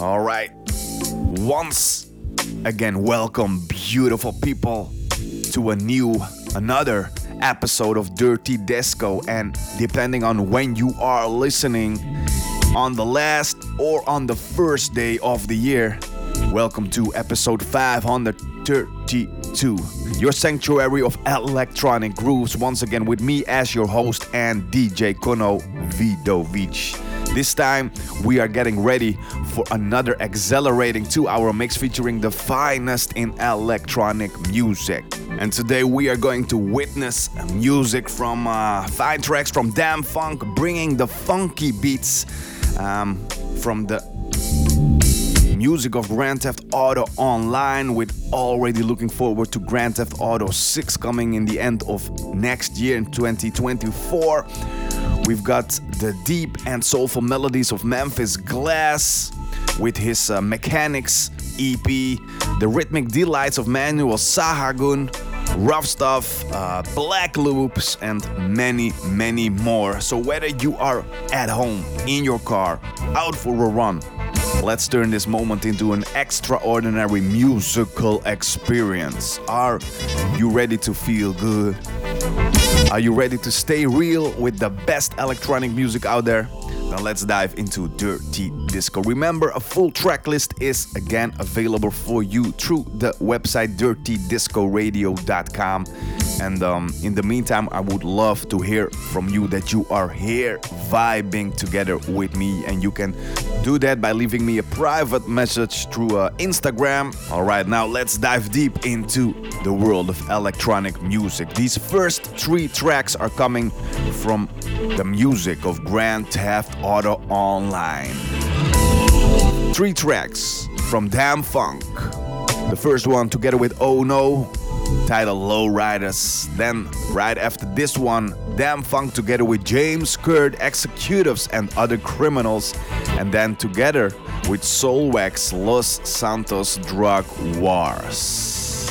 All right. Once again, welcome, beautiful people, to a new, another episode of Dirty Disco. And depending on when you are listening, on the last or on the first day of the year, welcome to episode 532, your sanctuary of electronic grooves. Once again, with me as your host and DJ Kono Vidovic. This time, we are getting ready for another exhilarating two hour mix featuring the finest in electronic music. And today, we are going to witness music from uh, fine tracks from DāM-FunK, bringing the funky beats um, from the music of Grand Theft Auto Online with already looking forward to Grand Theft Auto 6 coming in the end of next year in 2024. We've got the deep and soulful melodies of Memphis Glass with his uh, Mechanics EP, the rhythmic delights of Manuel Sahagun, rough stuff, uh, black loops, and many, many more. So, whether you are at home, in your car, out for a run, let's turn this moment into an extraordinary musical experience. Are you ready to feel good? Are you ready to stay real with the best electronic music out there? Now let's dive into Dirty Disco. Remember, a full track list is again available for you through the website dirtydiscoradio.com. And um, in the meantime, I would love to hear from you that you are here vibing together with me. And you can do that by leaving me a private message through uh, Instagram. All right, now let's dive deep into the world of electronic music. These first three tracks are coming from the music of Grand Theft Auto Online. Three tracks from DāM-FunK. The first one together with Oh No, titled Low Riders. Then, right after this one, DāM-FunK together with James Curd, Executives, and Other Criminals. And then together with Soulwax, Los Santos Drug Wars.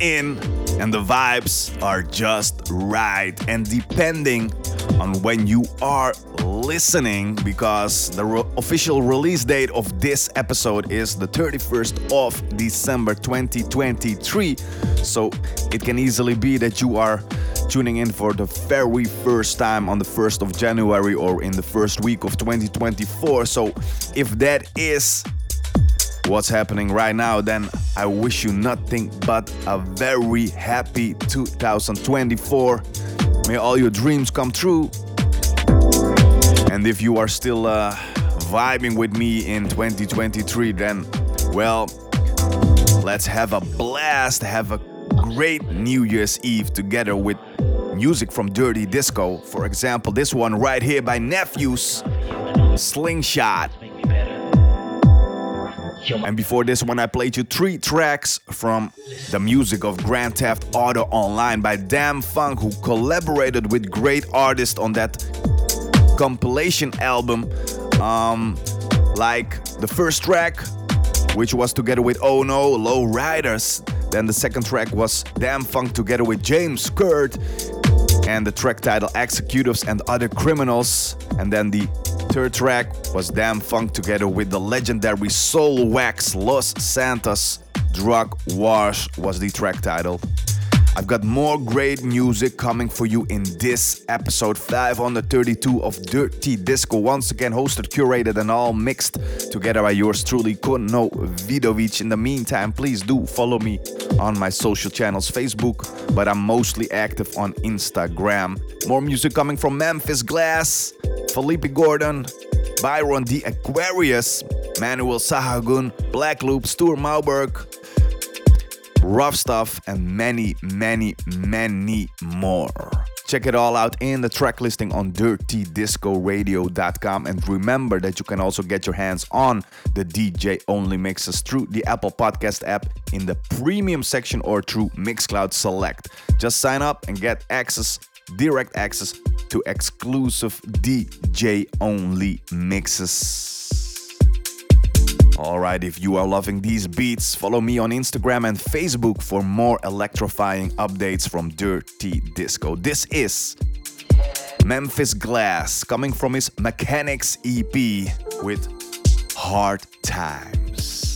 In, and the vibes are just right. And depending on when you are listening, because the re- official release date of this episode is the 31st of December 2023. So it can easily be that you are tuning in for the very first time on the 1st of January or in the first week of 2024. So if that is what's happening right now, then I wish you nothing but a very happy 2024. May all your dreams come true. And if you are still uh, vibing with me in 2023, then, well, let's have a blast, have a great New Year's Eve together with music from Dirty Disco. For example, this one right here by Nephews, Slingshot. And before this one, I played you three tracks from the music of Grand Theft Auto Online by DāM-FunK, who collaborated with great artists on that compilation album. Um, like the first track, which was together with Oh No, Low Riders. Then the second track was DāM-FunK together with James Curd. And the track title Executives and Other Criminals. And then the Third track was DāM-FunK together with the legendary Soulwax Los Santos. Drug Wars was the track title. I've got more great music coming for you in this episode 532 of Dirty Disco. Once again, hosted, curated, and all mixed together by yours truly, Kono Vidovic. In the meantime, please do follow me on my social channels Facebook, but I'm mostly active on Instagram. More music coming from Memphis Glass, Felipe Gordon, Byron the Aquarius, Manuel Sahagun, Black Loop, Stuart Mauberg, Rough Stuff, and many, many, many more. Check it all out in the track listing on dirtydiscoradio.com. And remember that you can also get your hands on the DJ only mixes through the Apple Podcast app in the premium section or through Mixcloud Select. Just sign up and get access, direct access to exclusive DJ only mixes. Alright, if you are loving these beats, follow me on Instagram and Facebook for more electrifying updates from Dirty Disco. This is Memphis Glass coming from his Mechanics EP with Hard Times.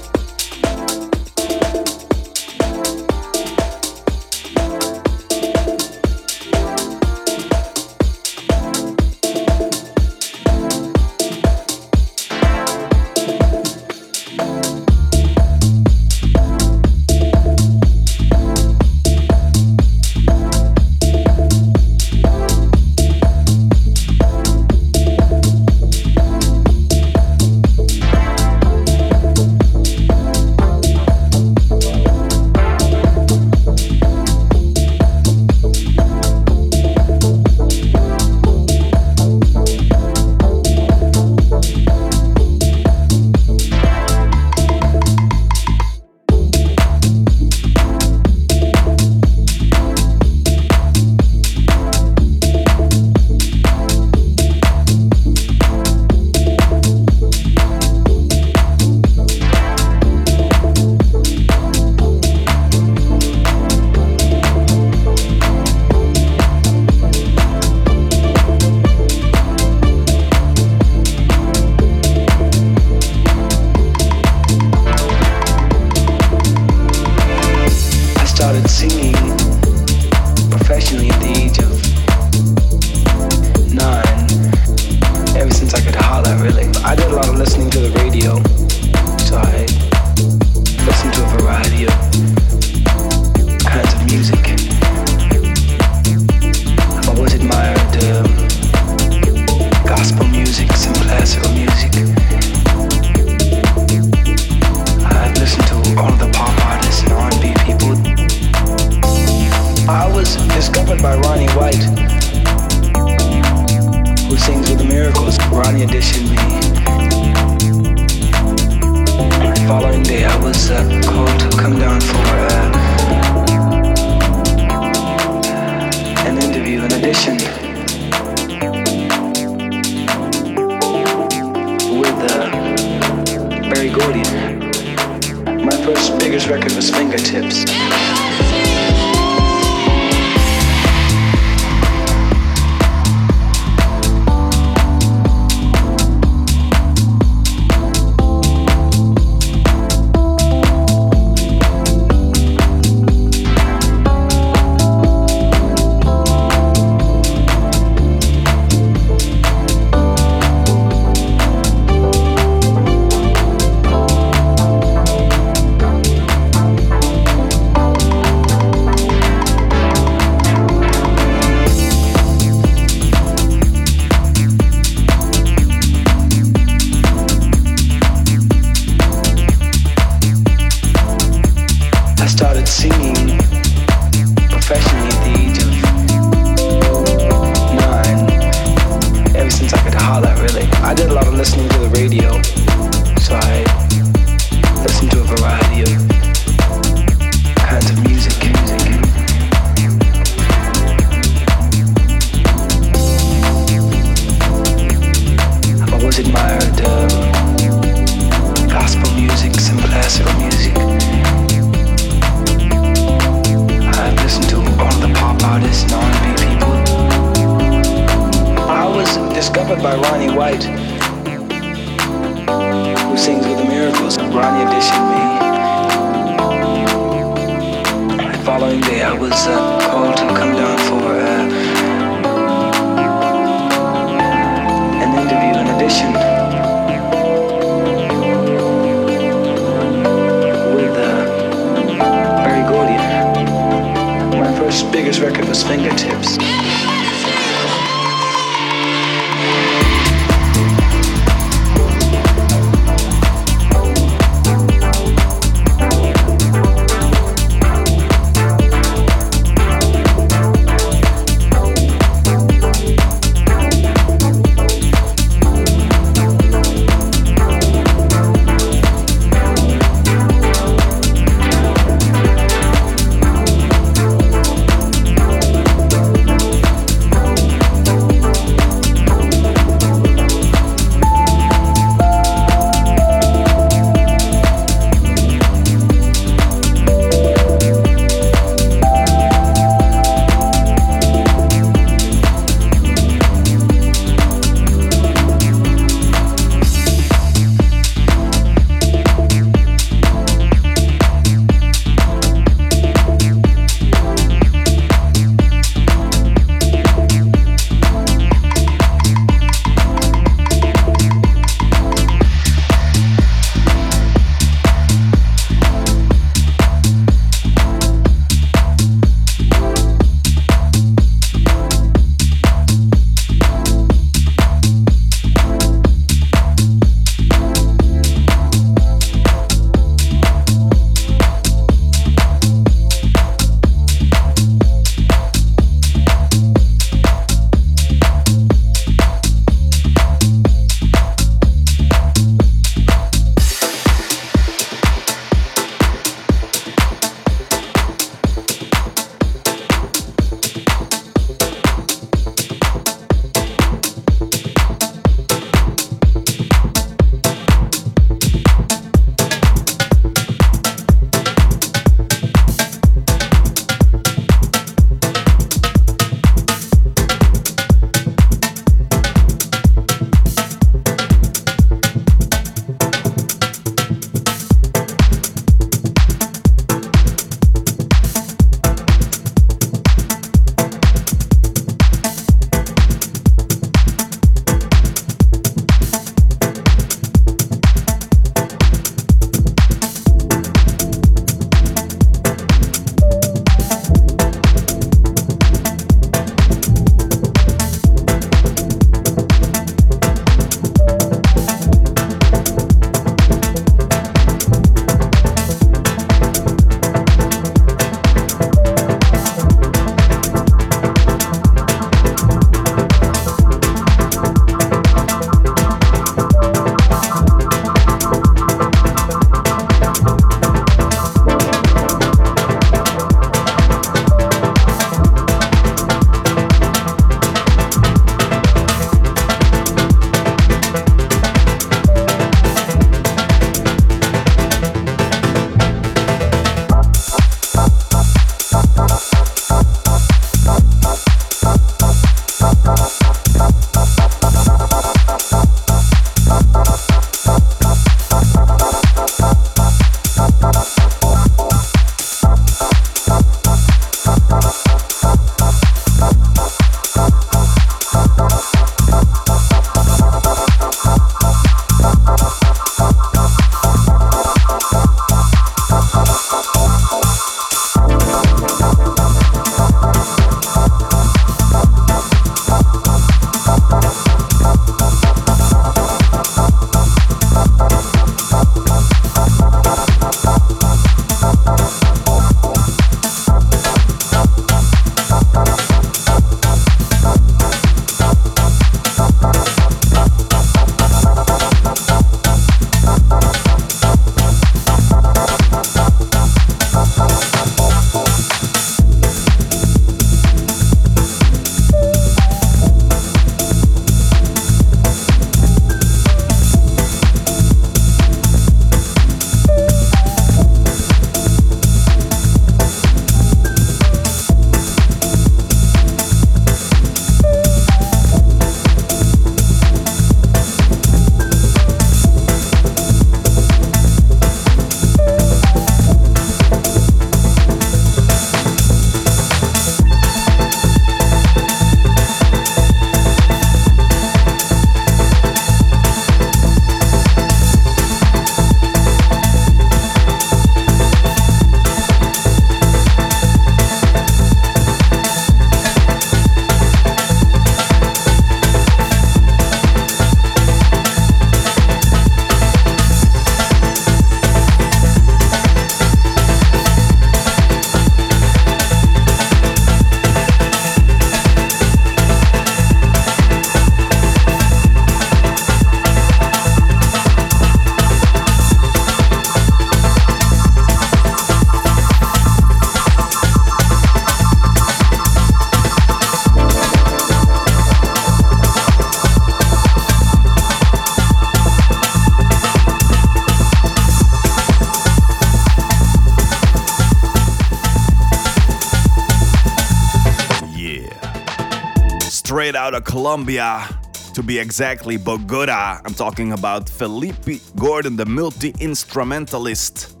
Out of Colombia. To be exactly, Bogota. Ah, I'm talking about Felipe Gordon, the multi instrumentalist,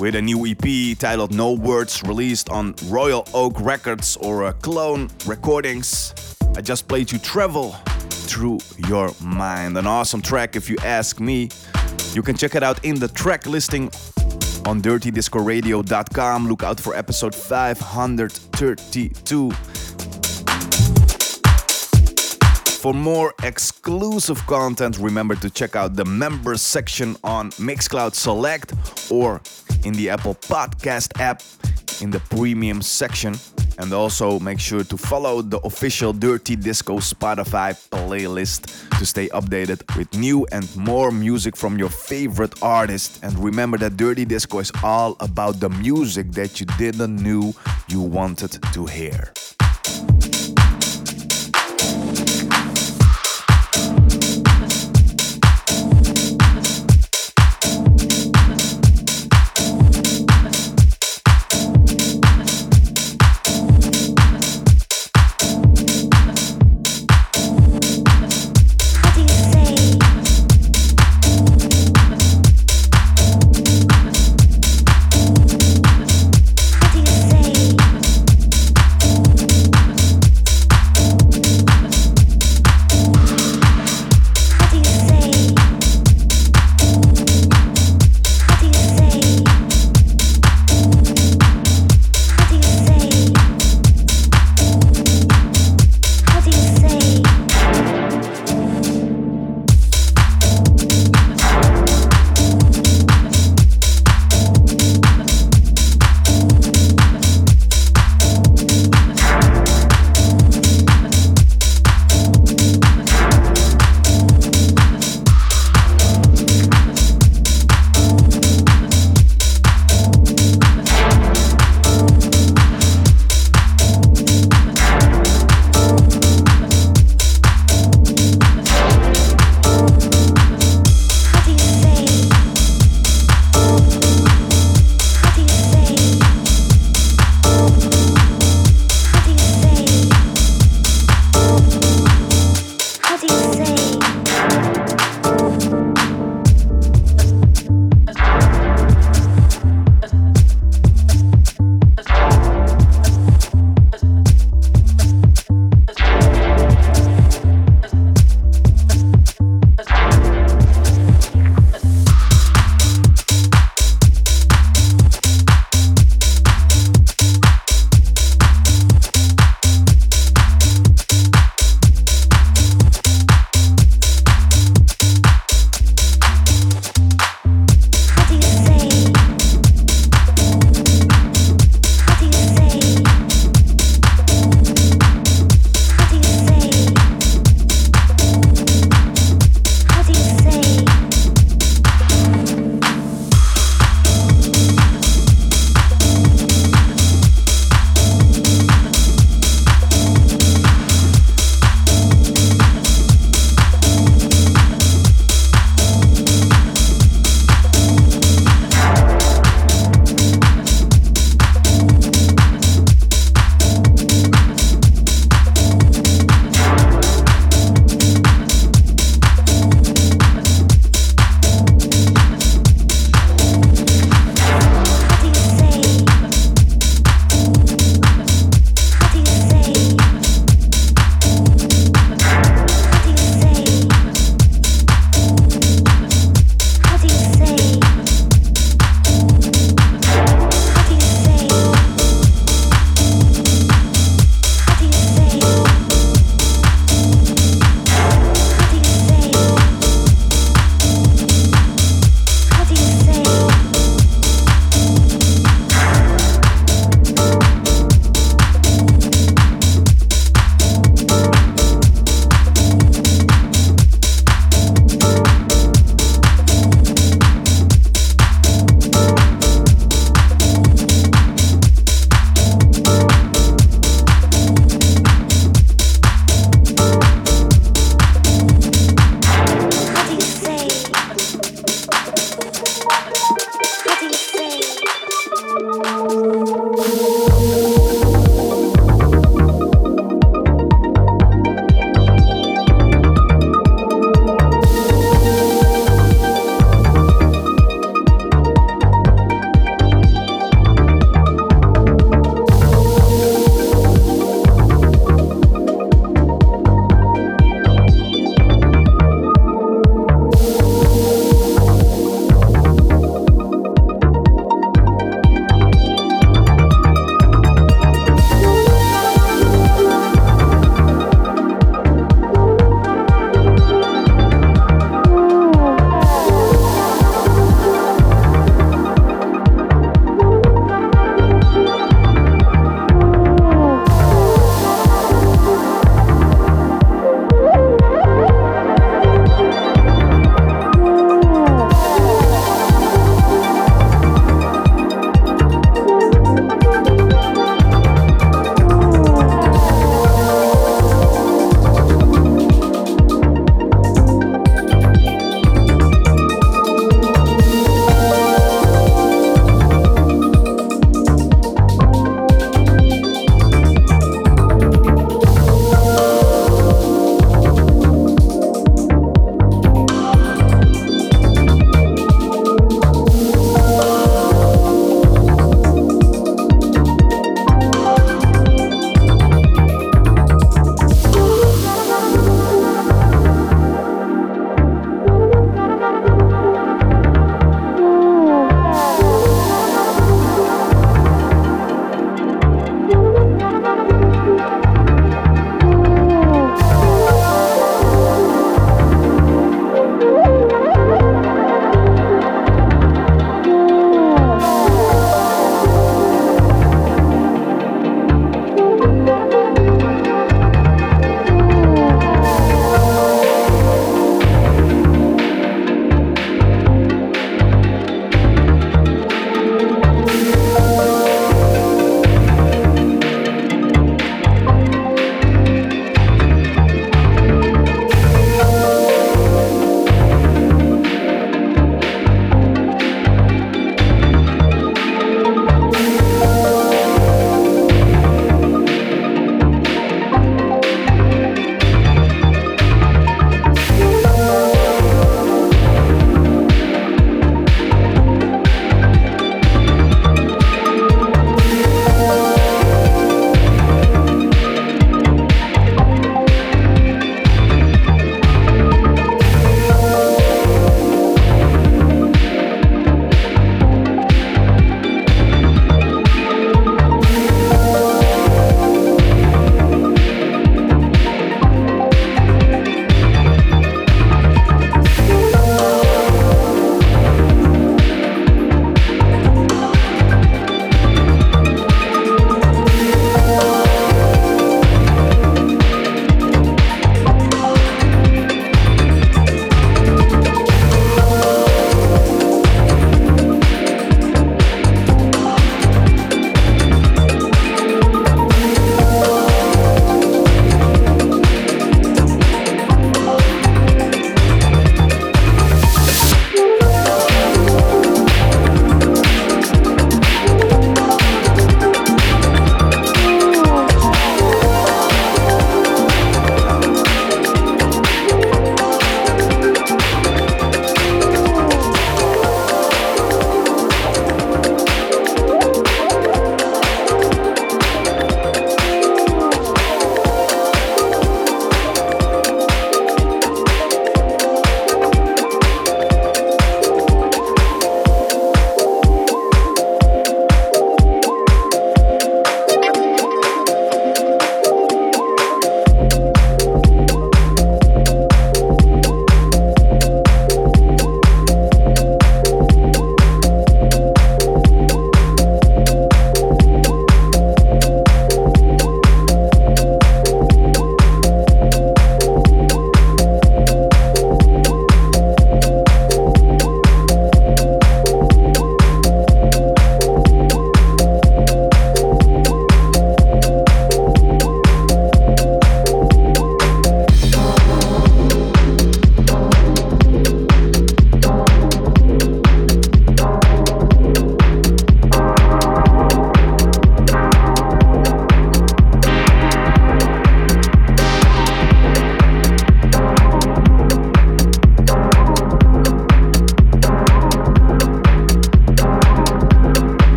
with a new EP titled No Words, released on Royal Oak Records or Clone Recordings. I just played you Travel Through Your Mind. An awesome track, if you ask me. You can check it out in the track listing on dirtydiscoradio.com. Look out for episode 532. For more exclusive content, remember to check out the members section on Mixcloud Select or in the Apple Podcast app in the premium section. And also make sure to follow the official Dirty Disco Spotify playlist to stay updated with new and more music from your favorite artists. And remember that Dirty Disco is all about the music that you didn't knew you wanted to hear.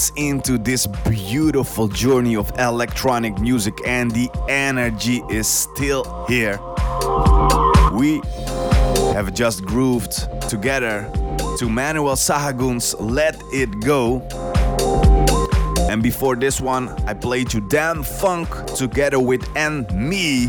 45 minutes into this beautiful journey of electronic music, and the energy is still here. We have just grooved together to Manuel Sahagun's Let It Go. And before this one, I played you DāM-FunK together with and me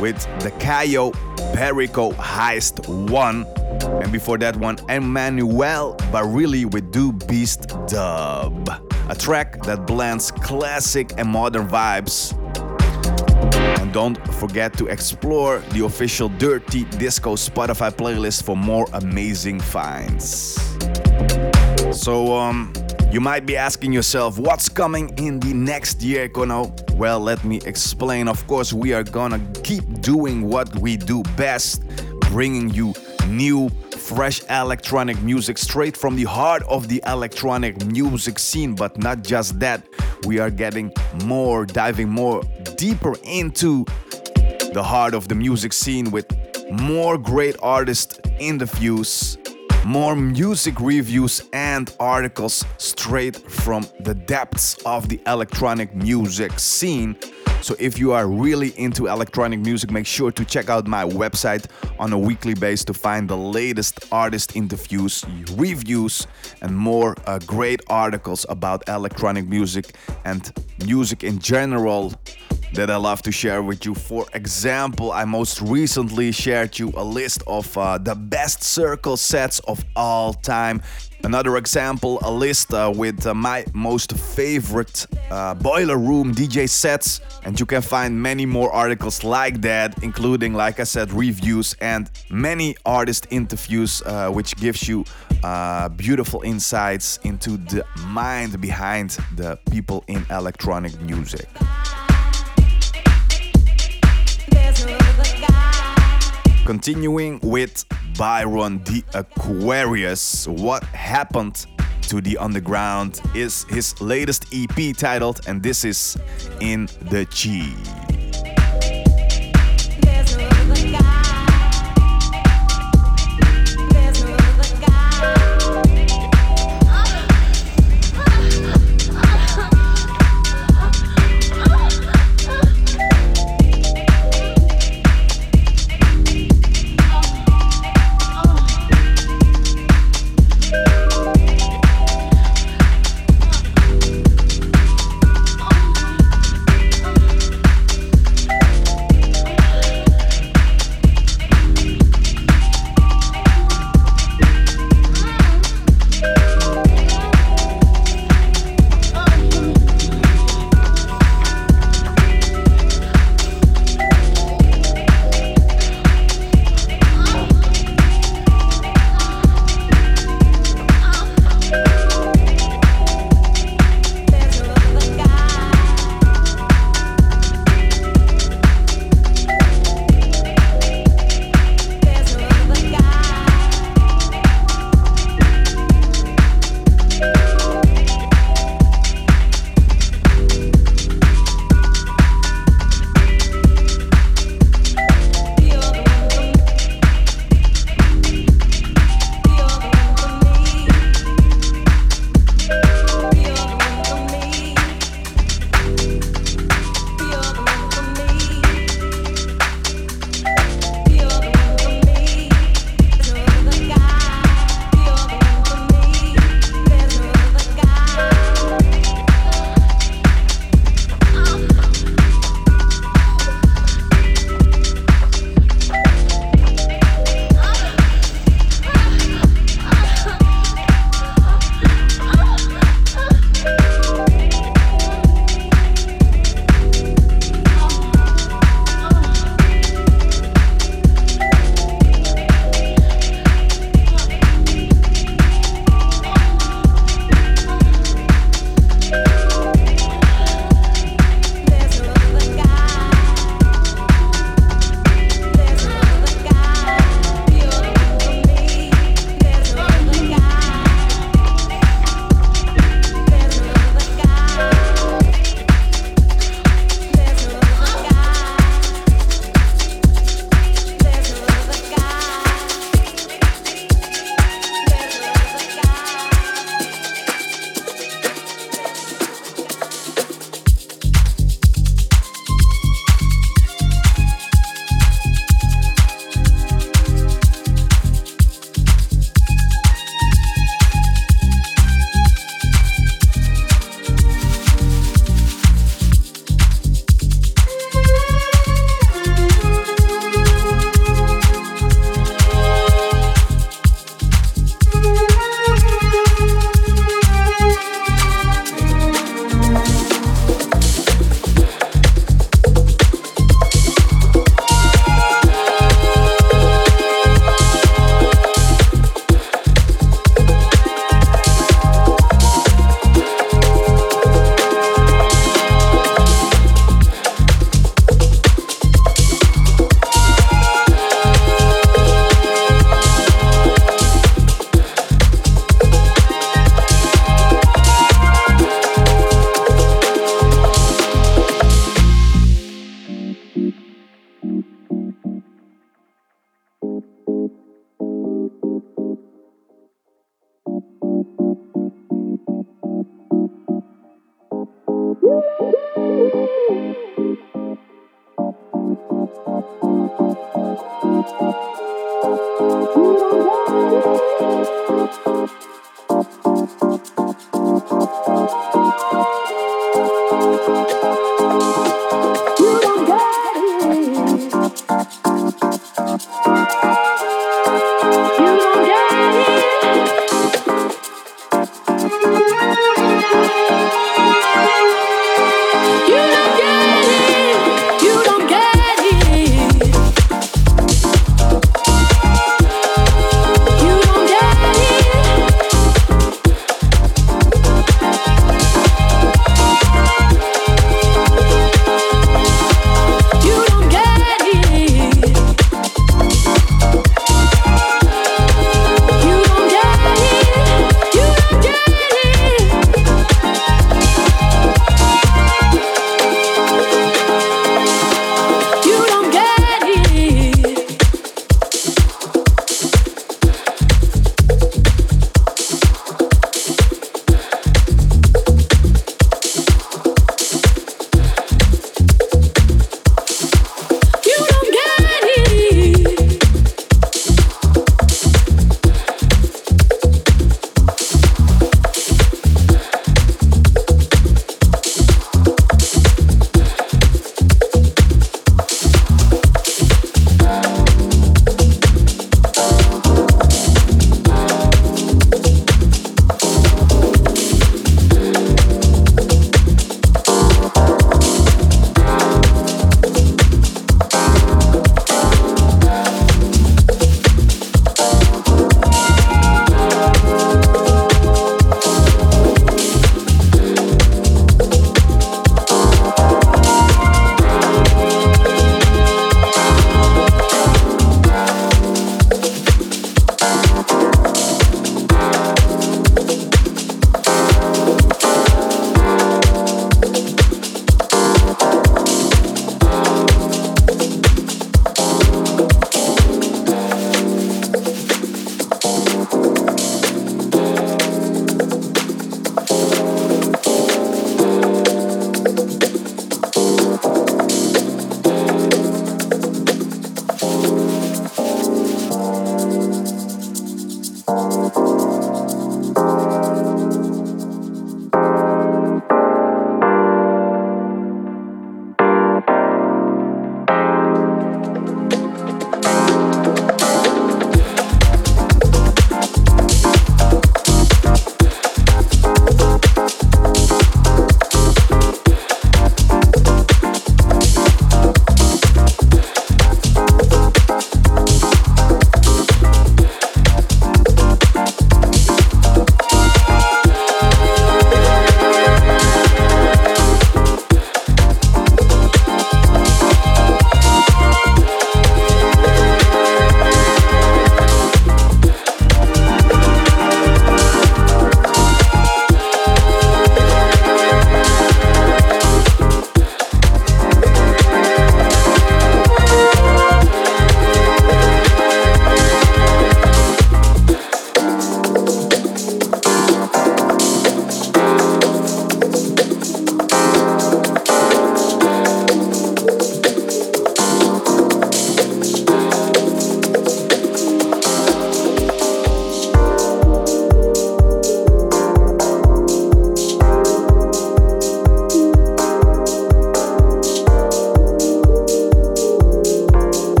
with the Cayo Perico Heist 1. And before that one, Emmanuel Barilli with Do Beast Dub. A track that blends classic and modern vibes. And don't forget to explore the official Dirty Disco Spotify playlist for more amazing finds. So, um, you might be asking yourself, what's coming in the next year, Kono? Well, let me explain. Of course, we are gonna keep doing what we do best, bringing you new, fresh electronic music straight from the heart of the electronic music scene. But not just that, we are getting more, diving more deeper into the heart of the music scene with more great artists in the fuse more music reviews and articles straight from the depths of the electronic music scene. So if you are really into electronic music, make sure to check out my website on a weekly basis to find the latest artist interviews, reviews, and more uh, great articles about electronic music and music in general that I love to share with you. For example, I most recently shared you a list of uh, the best Cercle sets of all time. Another example, a list uh, with uh, my most favorite uh, boiler room DJ sets, and you can find many more articles like that, including, like I said, reviews and many artist interviews, uh, which gives you uh, beautiful insights into the mind behind the people in electronic music. Continuing with Byron the Aquarius, What Happened to the Underground is his latest EP titled, and this is In the Chi.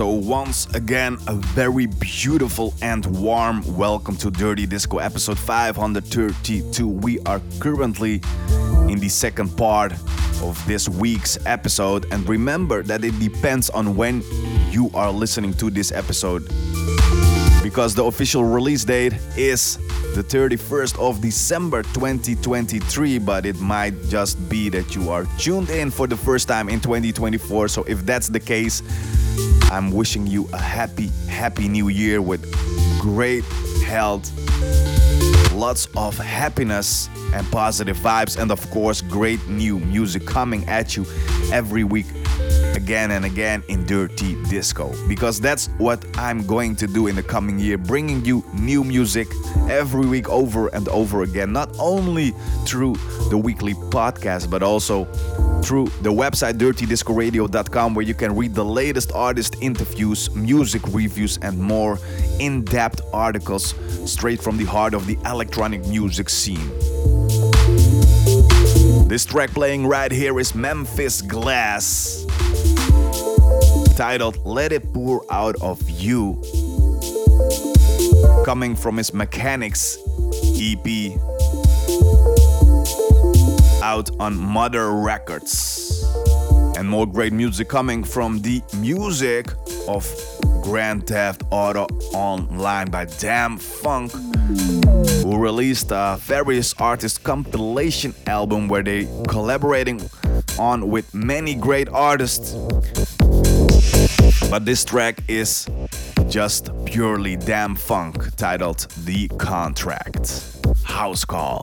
So once again, a very beautiful and warm welcome to Dirty Disco episode 532. We are currently in the second part of this week's episode, and remember that it depends on when you are listening to this episode because the official release date is the 31st of December 2023, but it might just be that you are tuned in for the first time in 2024. So, if that's the case, I'm wishing you a happy, happy new year with great health, lots of happiness and positive vibes, and of course, great new music coming at you every week again and again in Dirty Disco. Because that's what I'm going to do in the coming year bringing you new music every week over and over again not only through the weekly podcast but also through the website dirtydiscoradio.com where you can read the latest artist interviews, music reviews and more in-depth articles straight from the heart of the electronic music scene. This track playing right here is Memphis Glass titled Let It Pour Out of You, coming from his Mechanics EP out on Mother Records. And more great music coming from the music of Grand Theft Auto Online by DāM-FunK, who released a various artist compilation album where they collaborating on with many great artists but this track is just purely DāM-FunK titled The Contract. House Call.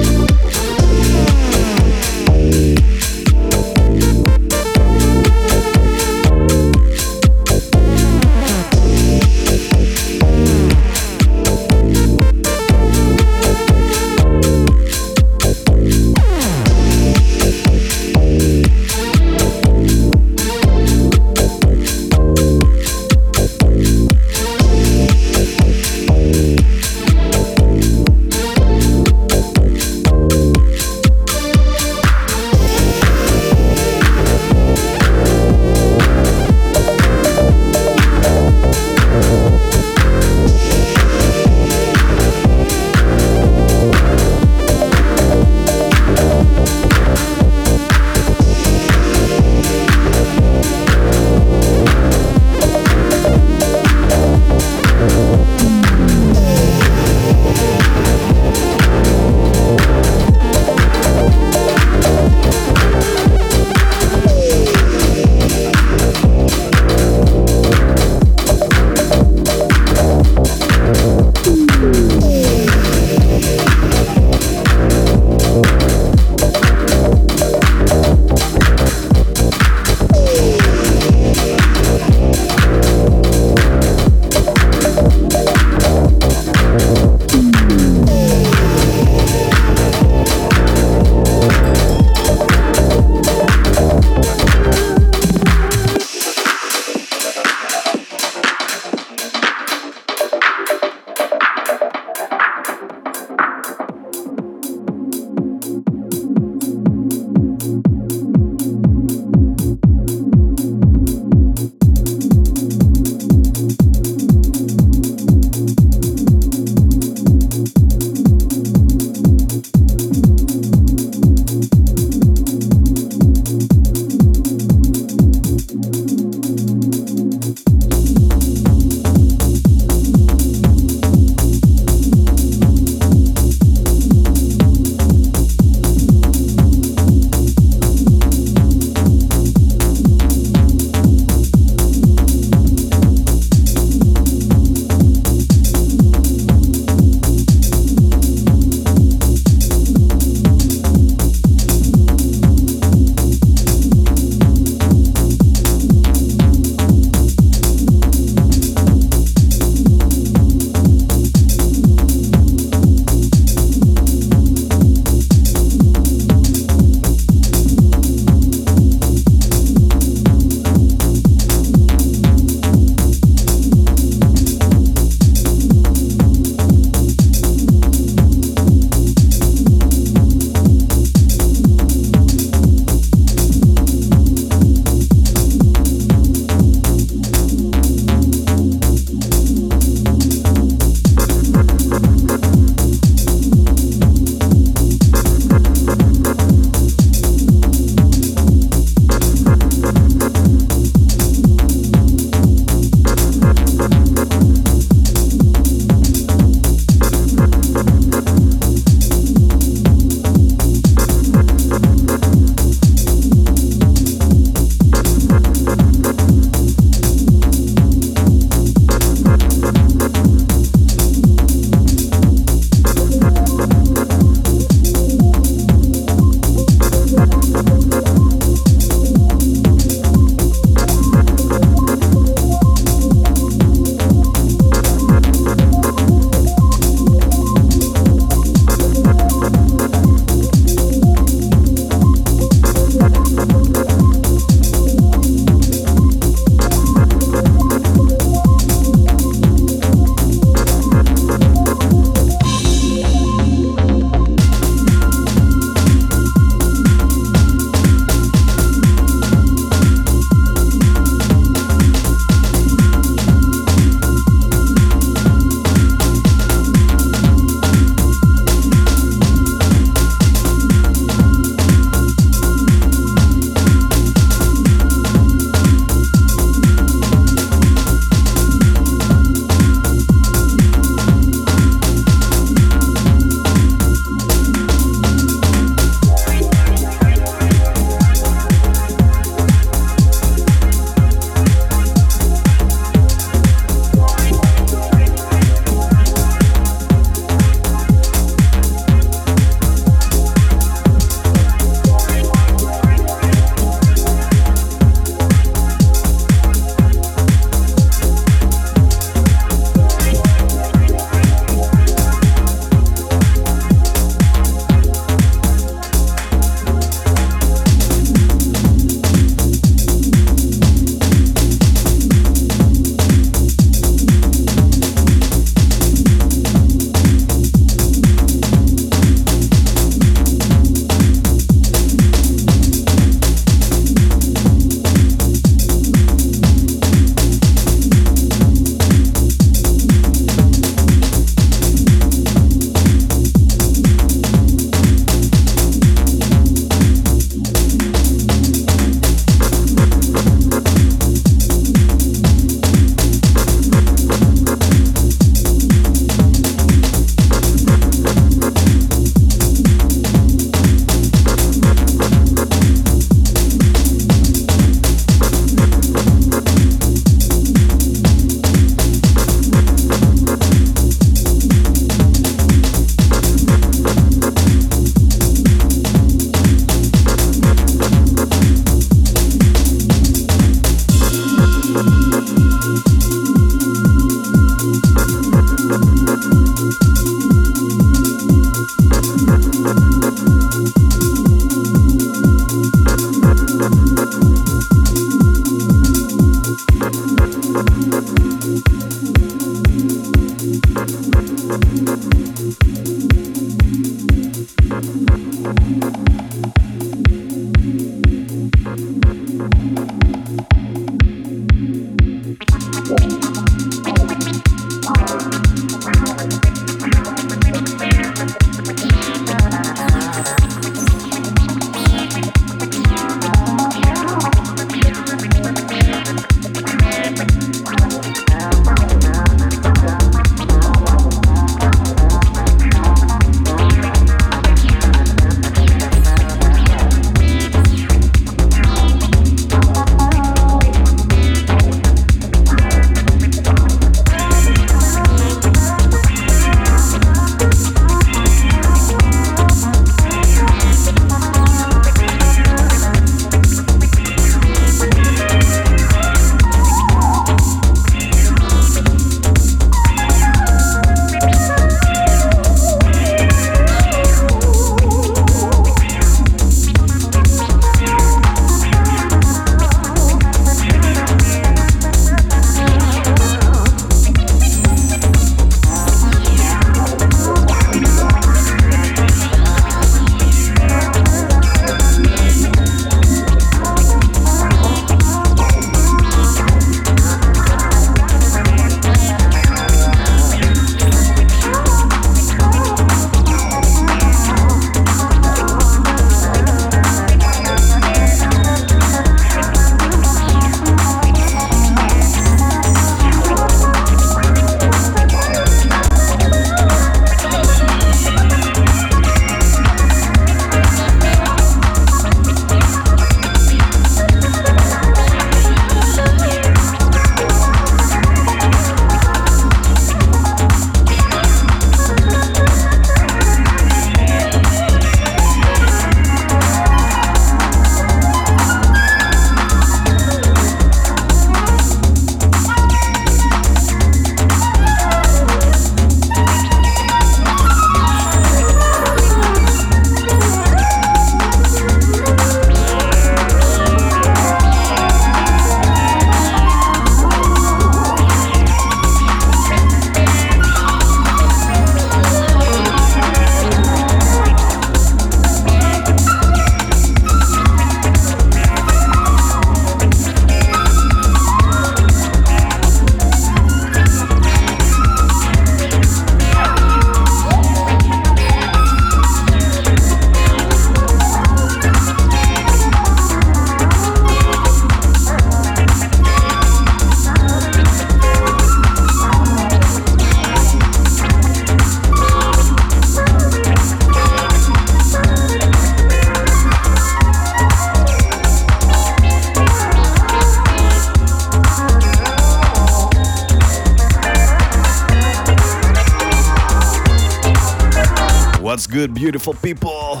Beautiful people?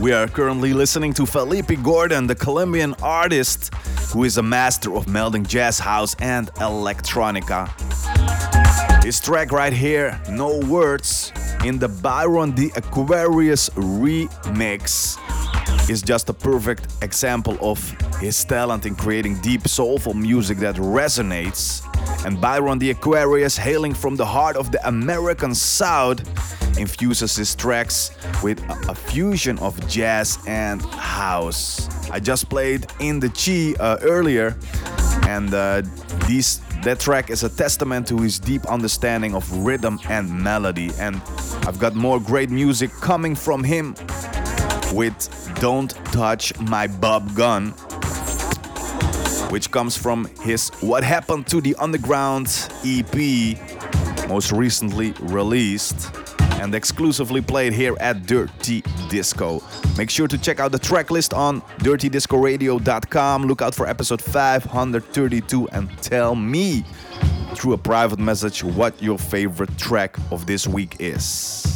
We are currently listening to Felipe Gordon, the Colombian artist who is a master of melding jazz house and electronica. His track right here, No Words, in the Byron the Aquarius remix, is just a perfect example of his talent in creating deep, soulful music that resonates. And Byron the Aquarius, hailing from the heart of the American South, infuses his tracks with a, a fusion of jazz and house. I just played In the Chi uh, earlier, and uh, these that track is a testament to his deep understanding of rhythm and melody. And I've got more great music coming from him with Don't Touch My Bob Gun, which comes from his What Happened to the Underground EP, most recently released and exclusively played here at Dirty Disco. Make sure to check out the track list on dirtydiscoradio.com. Look out for episode 532 and tell me through a private message what your favorite track of this week is.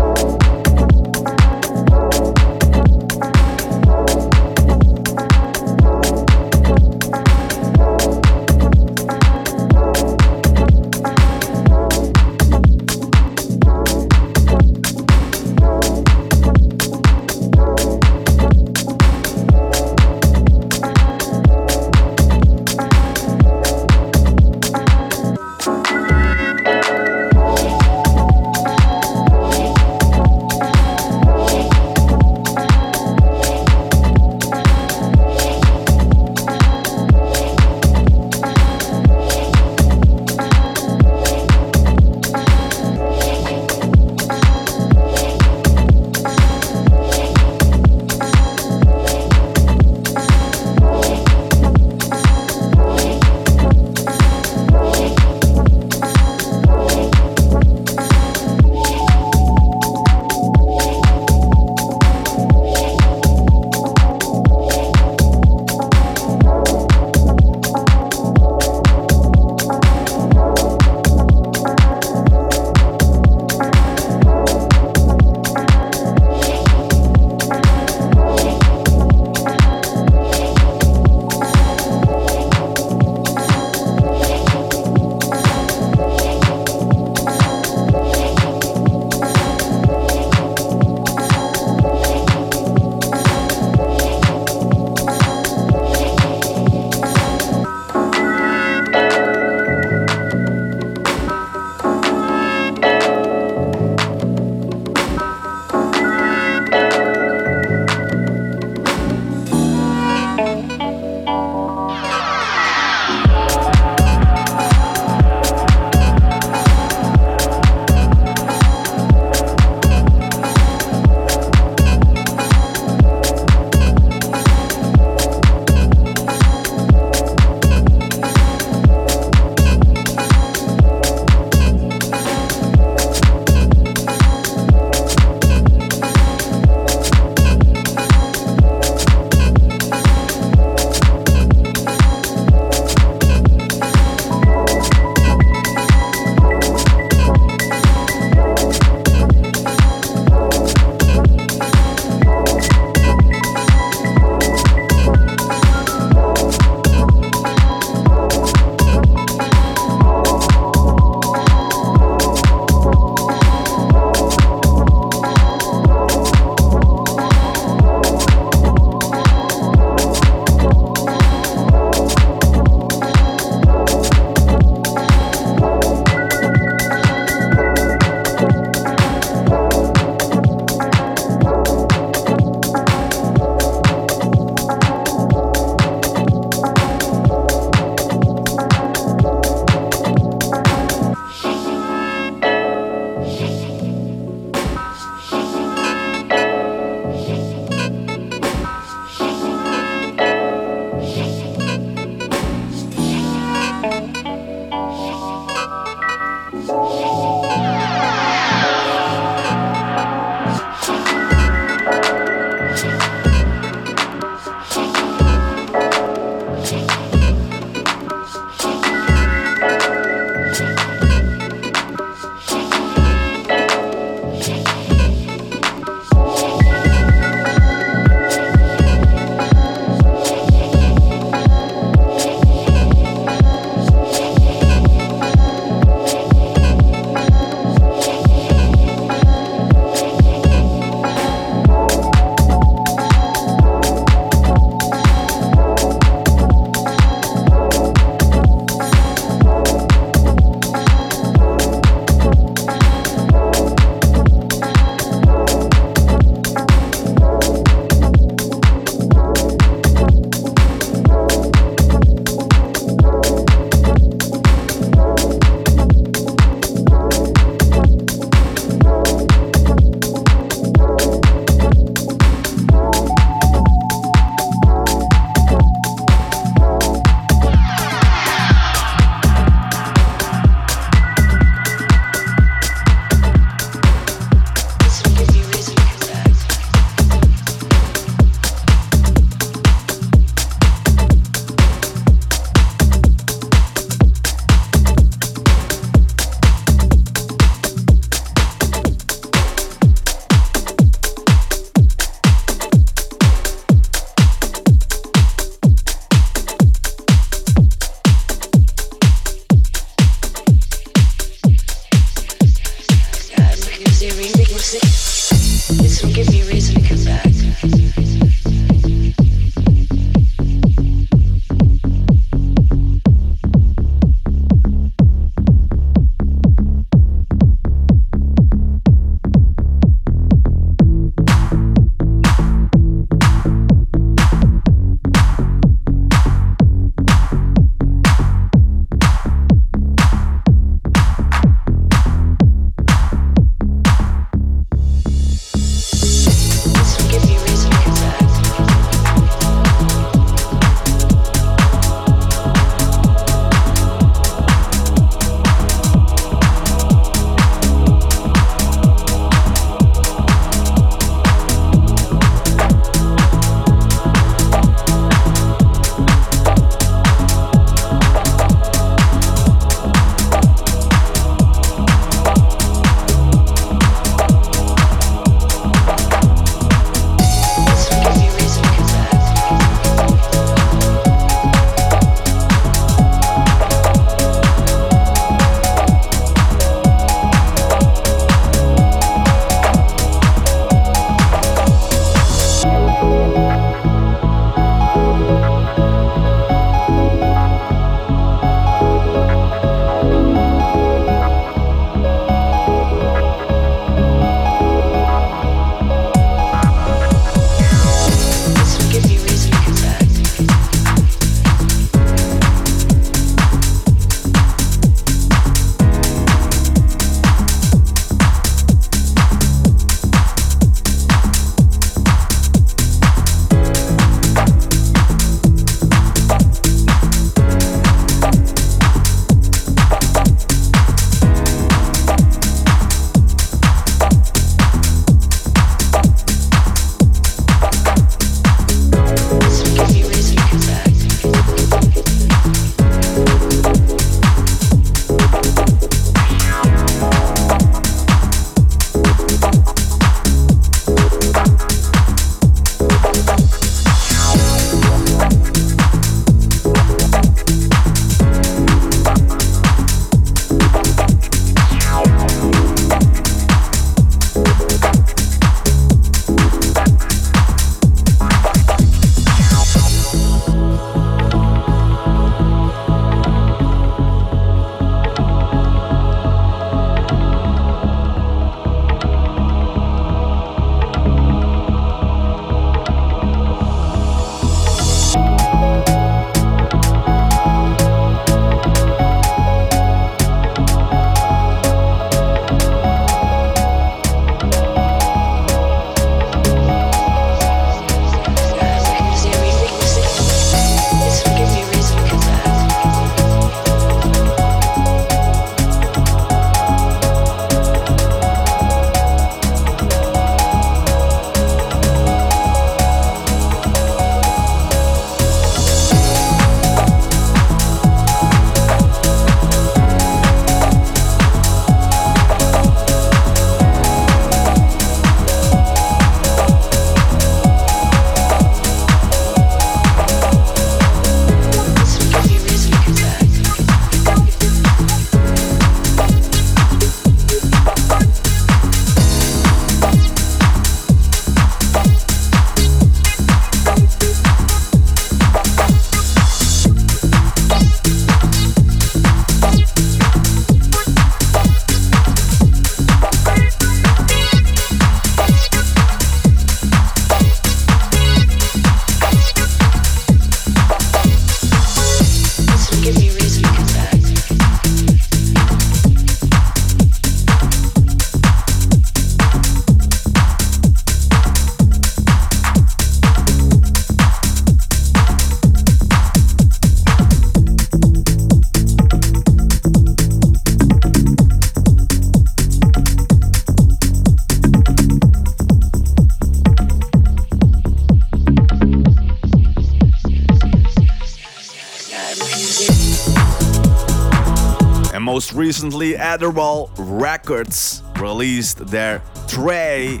Adderall Records released their Trey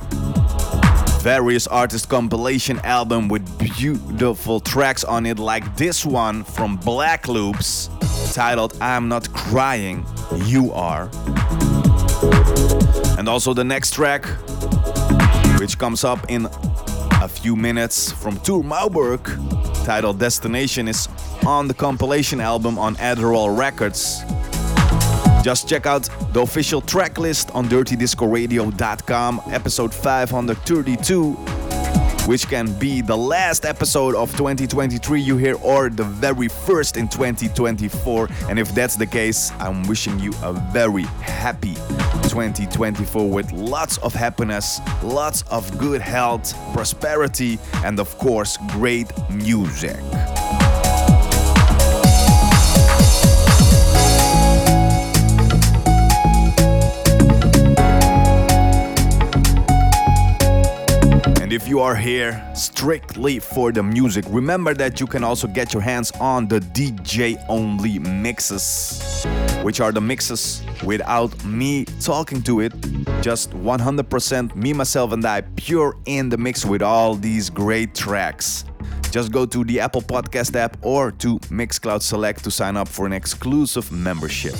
various artist compilation album with beautiful tracks on it, like this one from Black Loops titled I'm Not Crying, You Are. And also the next track, which comes up in a few minutes from Tour Maubourg, titled Destination, is on the compilation album on Adderall Records. Just check out the official track list on dirtydiscoradio.com, episode 532, which can be the last episode of 2023 you hear or the very first in 2024. And if that's the case, I'm wishing you a very happy 2024 with lots of happiness, lots of good health, prosperity, and of course, great music. You are here strictly for the music, remember that you can also get your hands on the DJ only mixes, which are the mixes without me talking to it. Just 100% me, myself, and I, pure in the mix with all these great tracks. Just go to the Apple Podcast app or to Mixcloud Select to sign up for an exclusive membership.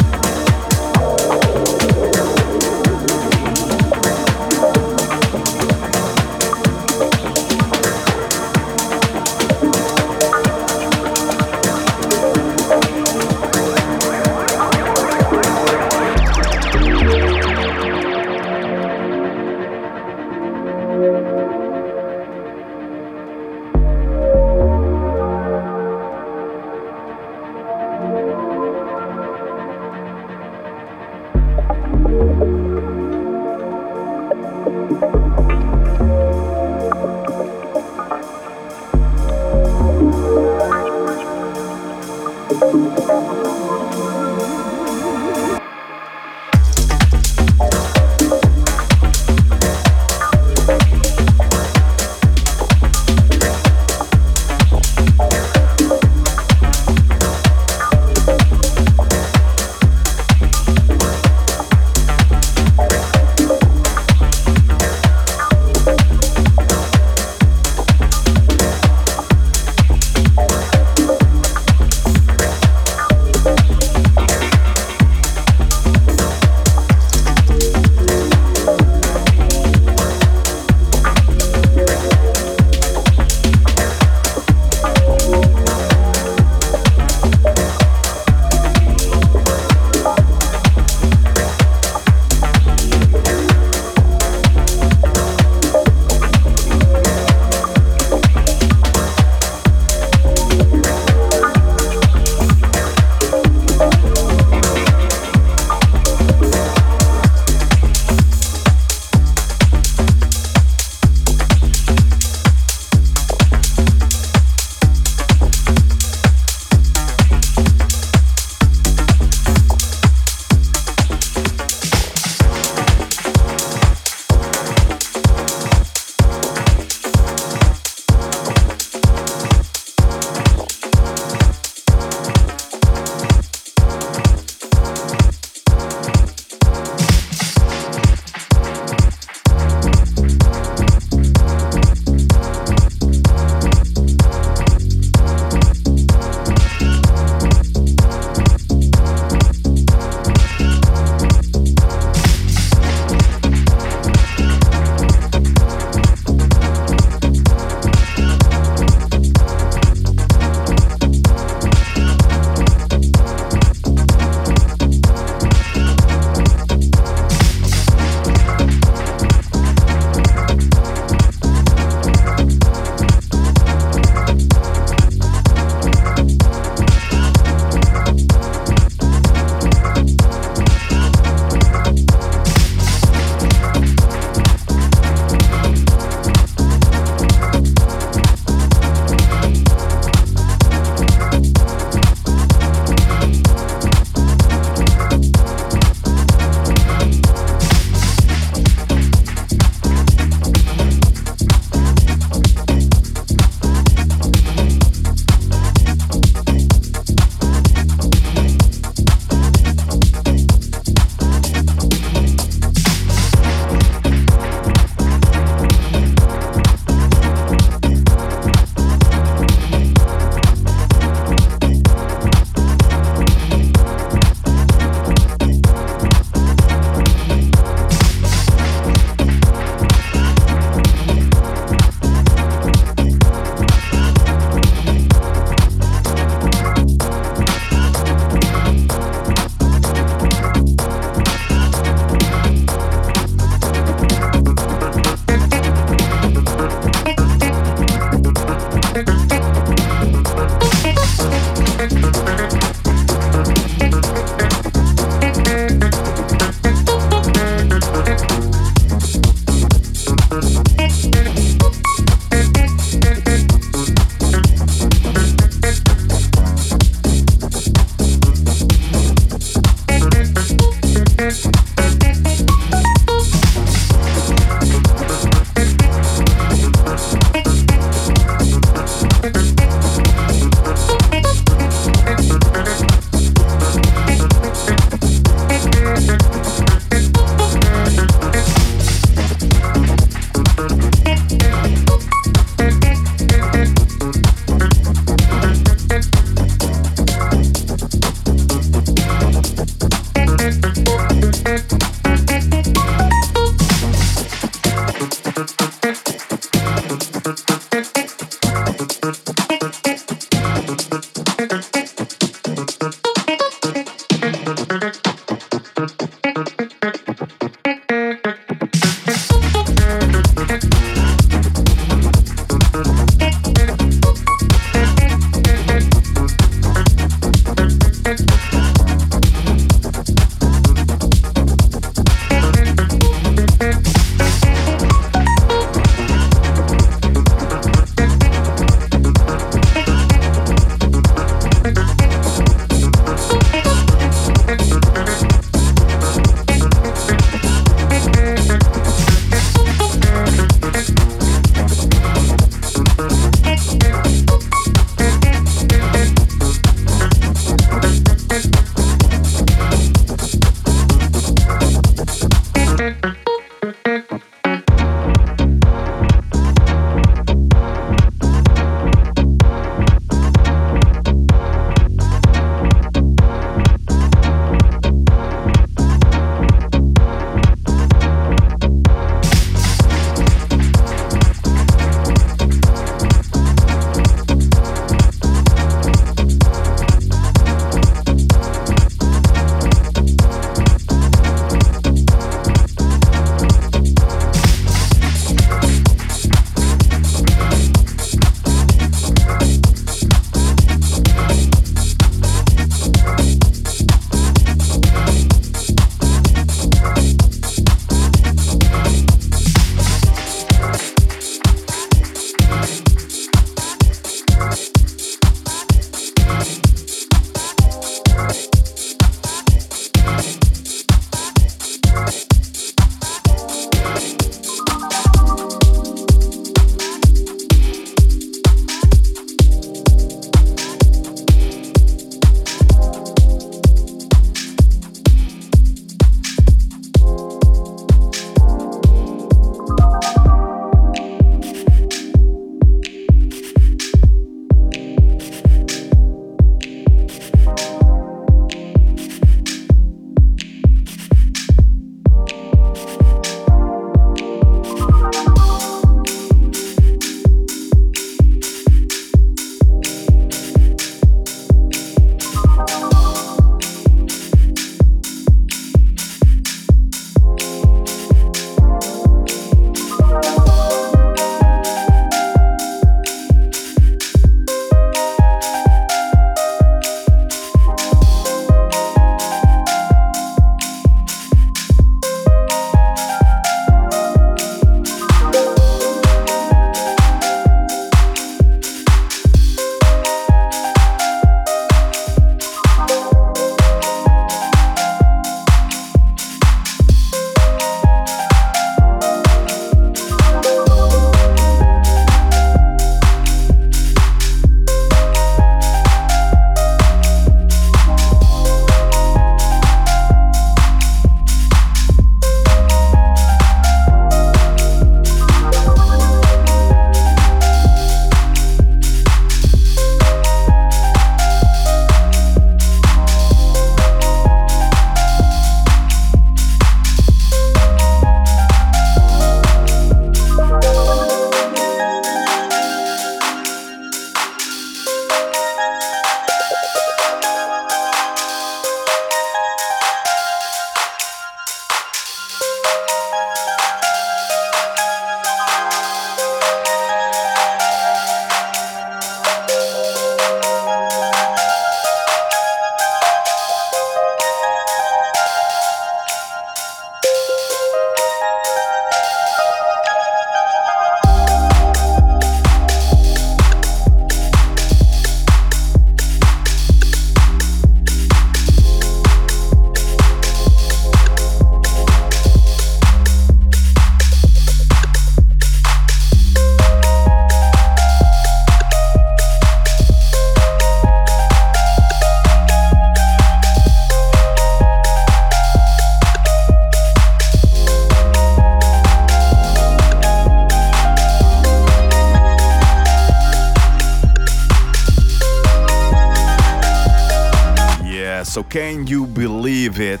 You believe it?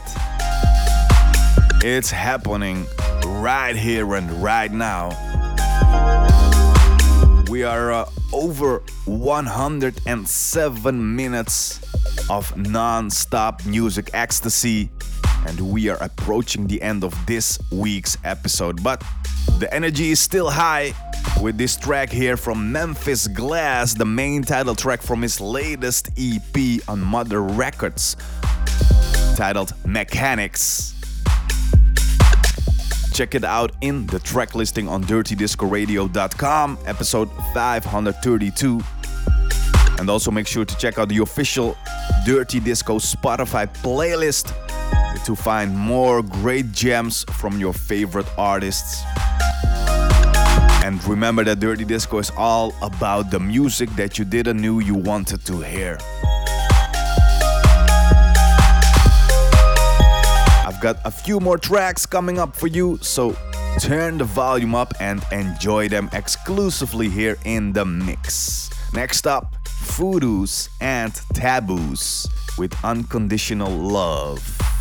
It's happening right here and right now. We are uh, over 107 minutes of non stop music ecstasy, and we are approaching the end of this week's episode. But the energy is still high with this track here from Memphis Glass, the main title track from his latest EP on Mother Records, titled Mechanics. Check it out in the track listing on dirtydiscoradio.com, episode 532. And also make sure to check out the official Dirty Disco Spotify playlist to find more great gems from your favorite artists. And remember that Dirty Disco is all about the music that you didn't know you wanted to hear. Got a few more tracks coming up for you, so turn the volume up and enjoy them exclusively here in the mix. Next up, Foodoos and Taboos with Unconditional Love.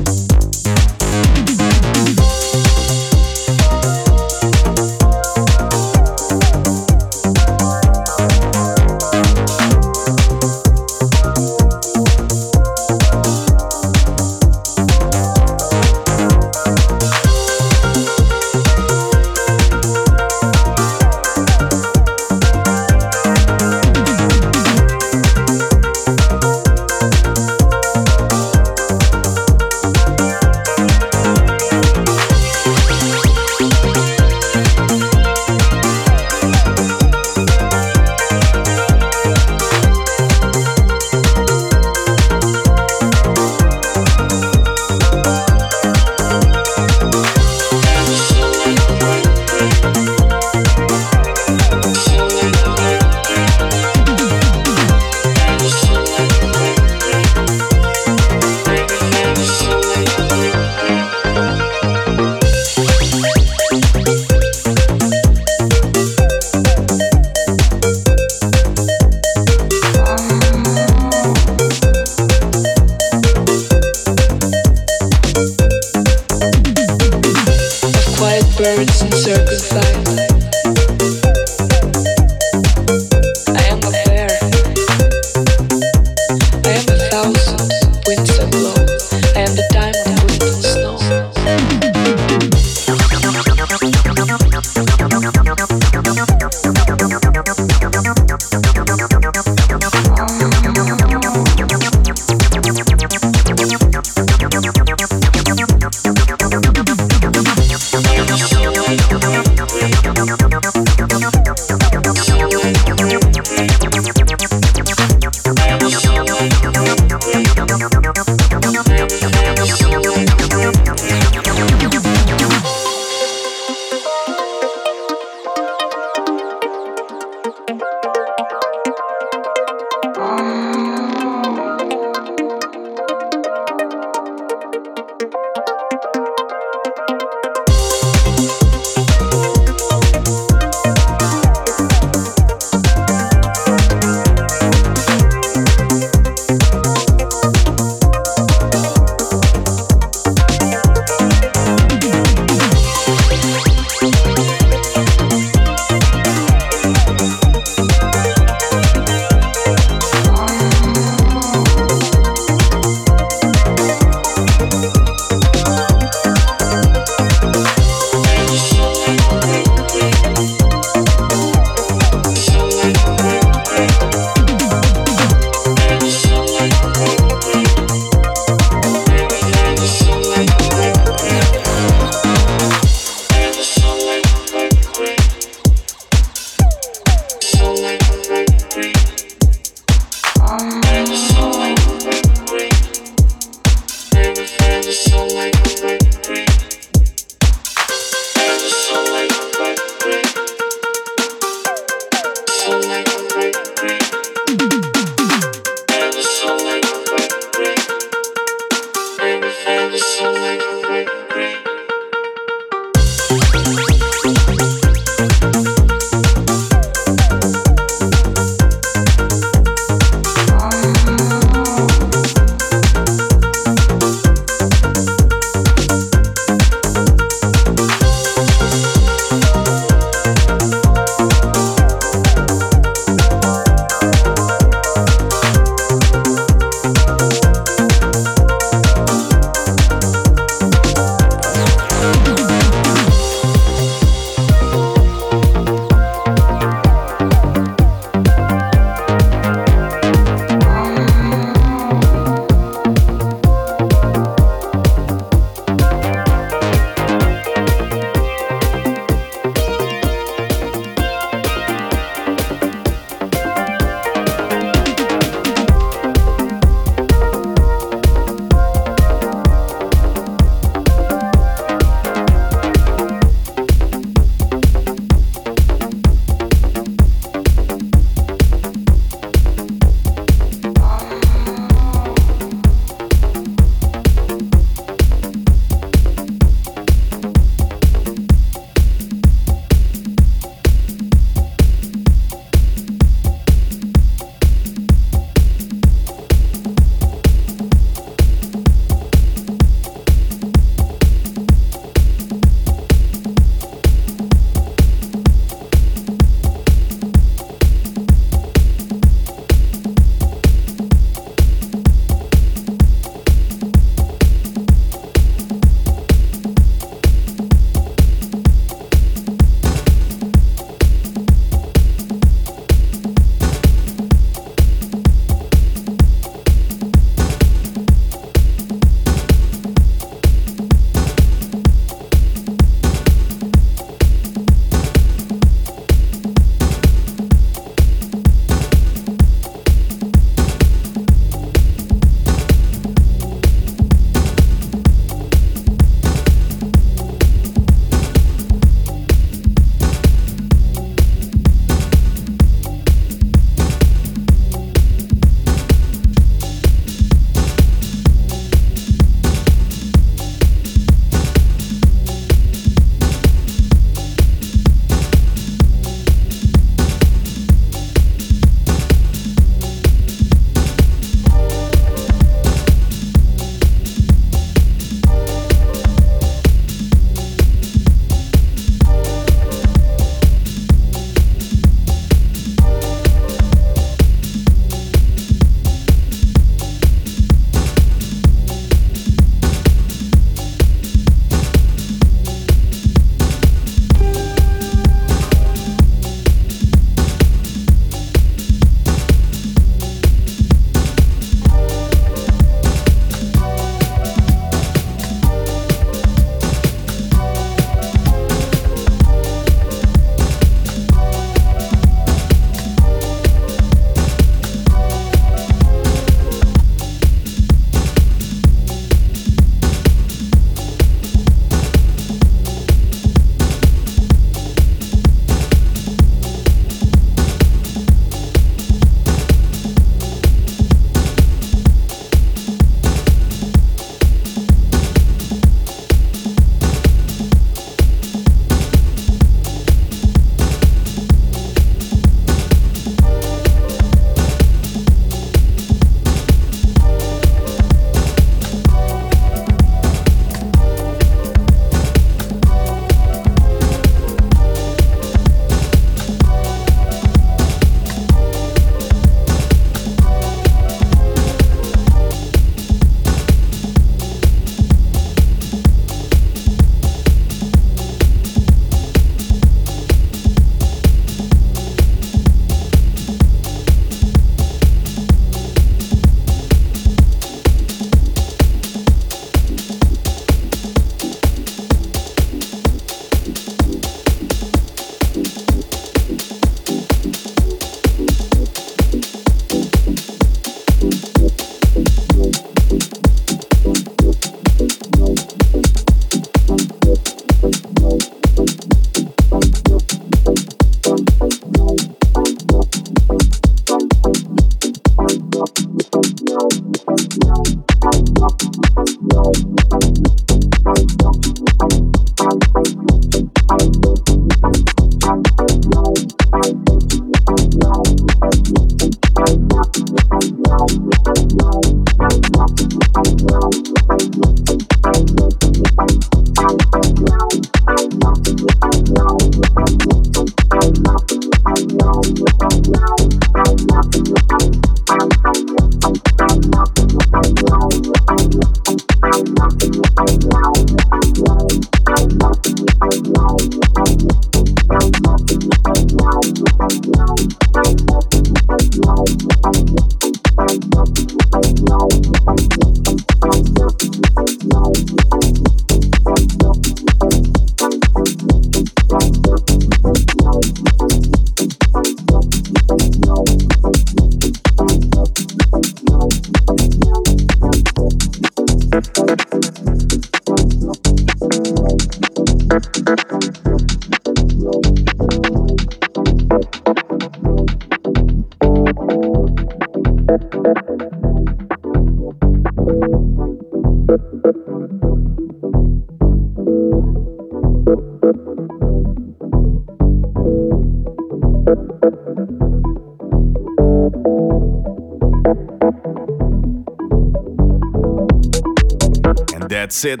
It.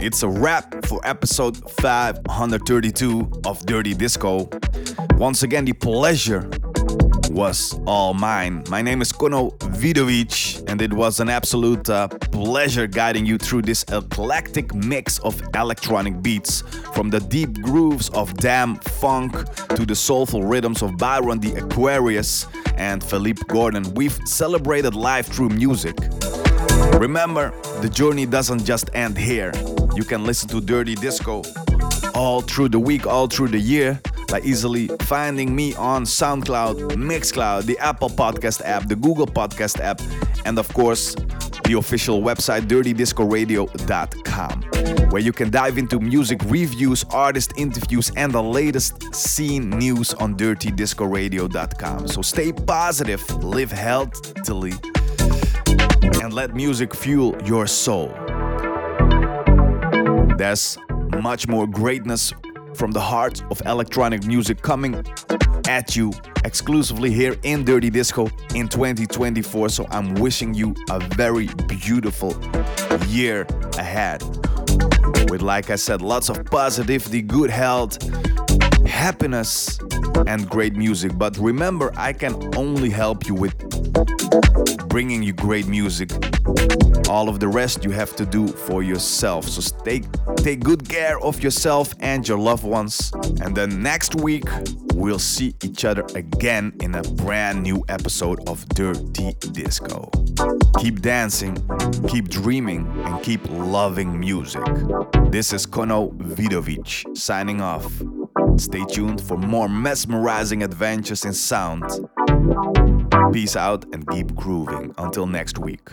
It's a wrap for episode 532 of Dirty Disco. Once again, the pleasure was all mine. My name is Kono Vidovic, and it was an absolute uh, pleasure guiding you through this eclectic mix of electronic beats, from the deep grooves of DāM-FunK to the soulful rhythms of Byron the Aquarius and Philippe Gordon. We've celebrated life through music. Remember, the journey doesn't just end here. You can listen to Dirty Disco all through the week, all through the year by easily finding me on SoundCloud, Mixcloud, the Apple Podcast app, the Google Podcast app, and of course, the official website dirtydiscoradio.com, where you can dive into music reviews, artist interviews, and the latest scene news on dirtydiscoradio.com. So stay positive, live healthily, and let music fuel your soul. There's much more greatness from the heart of electronic music coming at you exclusively here in Dirty Disco in 2024. So I'm wishing you a very beautiful year ahead. With, like I said, lots of positivity, good health, happiness, and great music. But remember, I can only help you with bringing you great music. All of the rest you have to do for yourself. So take take good care of yourself and your loved ones. And then next week we'll see each other again in a brand new episode of Dirty Disco. Keep dancing, keep dreaming, and keep loving music. This is Kono Vidovic signing off. Stay tuned for more mesmerizing adventures in sound. Peace out and keep grooving. Until next week.